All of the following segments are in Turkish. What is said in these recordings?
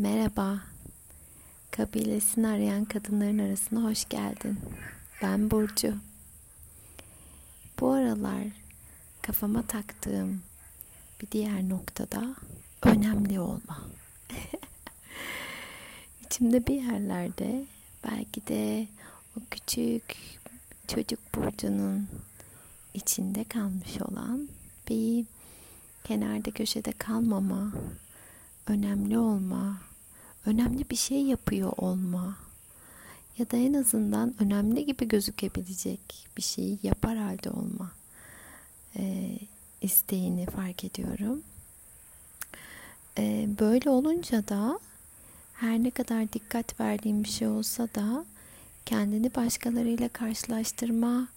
Merhaba. Kabilesini arayan kadınların arasına hoş geldin. Ben Burcu. Bu aralar kafama taktığım bir diğer noktada önemli olma. İçimde bir yerlerde belki de o küçük çocuk burcunun içinde kalmış olan bir kenarda köşede kalmama, önemli olma, önemli bir şey yapıyor olma ya da en azından önemli gibi gözükebilecek bir şeyi yapar halde olma e, isteğini fark ediyorum. E, böyle olunca da her ne kadar dikkat verdiğim bir şey olsa da kendini başkalarıyla karşılaştırma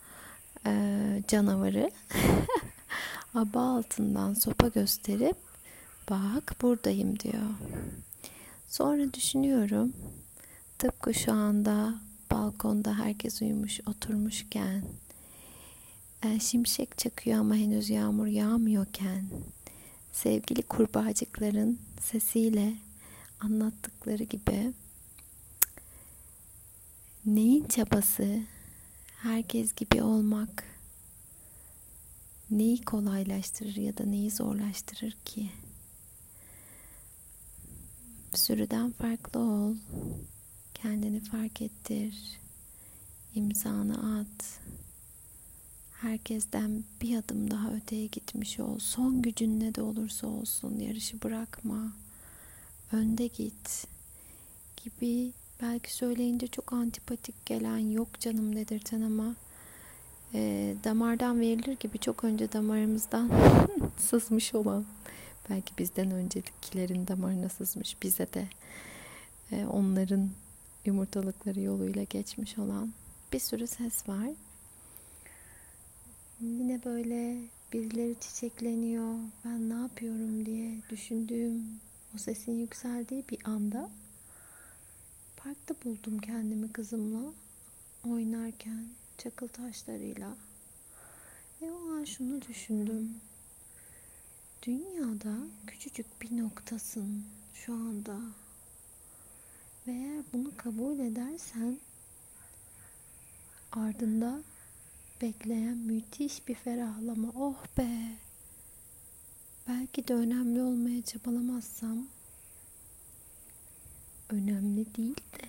e, canavarı aba altından sopa gösterip bak buradayım diyor. Sonra düşünüyorum tıpkı şu anda balkonda herkes uyumuş oturmuşken e, şimşek çakıyor ama henüz yağmur yağmıyorken sevgili kurbağacıkların sesiyle anlattıkları gibi neyin çabası herkes gibi olmak neyi kolaylaştırır ya da neyi zorlaştırır ki? Sürüden farklı ol. Kendini fark ettir. İmzanı at. Herkesten bir adım daha öteye gitmiş ol. Son gücün ne de olursa olsun yarışı bırakma. Önde git gibi belki söyleyince çok antipatik gelen yok canım dedirten ama e, damardan verilir gibi çok önce damarımızdan sızmış olan belki bizden öncekilerin damarına sızmış bize de e, onların yumurtalıkları yoluyla geçmiş olan bir sürü ses var. Yine böyle birileri çiçekleniyor ben ne yapıyorum diye düşündüğüm o sesin yükseldiği bir anda parkta buldum kendimi kızımla oynarken çakıl taşlarıyla. Ve o an şunu düşündüm. Dünyada küçücük bir noktasın şu anda. Ve eğer bunu kabul edersen ardında bekleyen müthiş bir ferahlama. Oh be! Belki de önemli olmaya çabalamazsam önemli değil de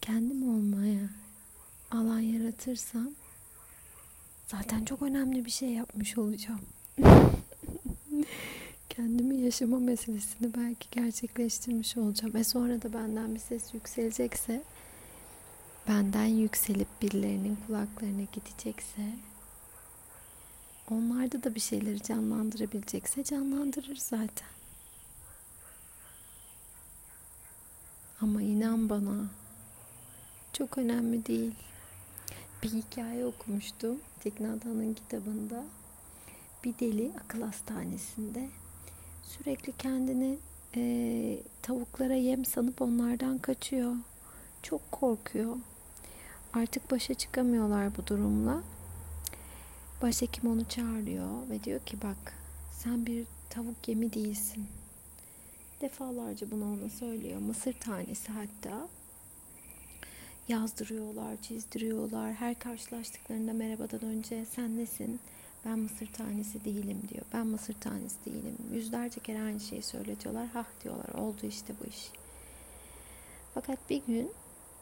kendim olmaya alan yaratırsam zaten çok önemli bir şey yapmış olacağım. Kendimi yaşama meselesini belki gerçekleştirmiş olacağım. E sonra da benden bir ses yükselecekse, benden yükselip birilerinin kulaklarına gidecekse, onlarda da bir şeyleri canlandırabilecekse canlandırır zaten. Ama inan bana çok önemli değil bir hikaye okumuştum Teknada'nın kitabında. Bir deli akıl hastanesinde sürekli kendini e, tavuklara yem sanıp onlardan kaçıyor. Çok korkuyor. Artık başa çıkamıyorlar bu durumla. Başhekim onu çağırıyor ve diyor ki bak sen bir tavuk yemi değilsin. Defalarca bunu ona söylüyor. Mısır tanesi hatta yazdırıyorlar, çizdiriyorlar. Her karşılaştıklarında merhabadan önce sen nesin? Ben mısır tanesi değilim diyor. Ben mısır tanesi değilim. Yüzlerce kere aynı şeyi söyletiyorlar. Hah diyorlar. Oldu işte bu iş. Fakat bir gün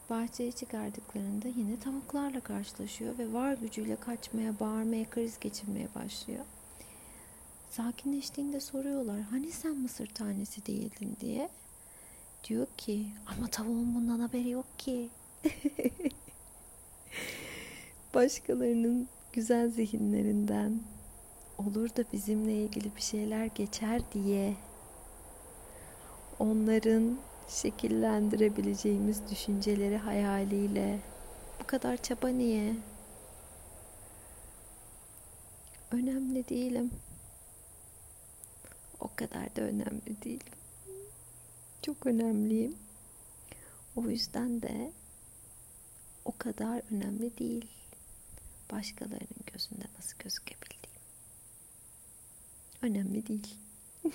bahçeye çıkardıklarında yine tavuklarla karşılaşıyor ve var gücüyle kaçmaya, bağırmaya, kriz geçirmeye başlıyor. Sakinleştiğinde soruyorlar. Hani sen mısır tanesi değildin diye. Diyor ki ama tavuğun bundan haberi yok ki. Başkalarının güzel zihinlerinden olur da bizimle ilgili bir şeyler geçer diye onların şekillendirebileceğimiz düşünceleri hayaliyle bu kadar çaba niye? Önemli değilim. O kadar da önemli değilim. Çok önemliyim. O yüzden de o kadar önemli değil. Başkalarının gözünde nasıl gözükebildiğim. Önemli değil.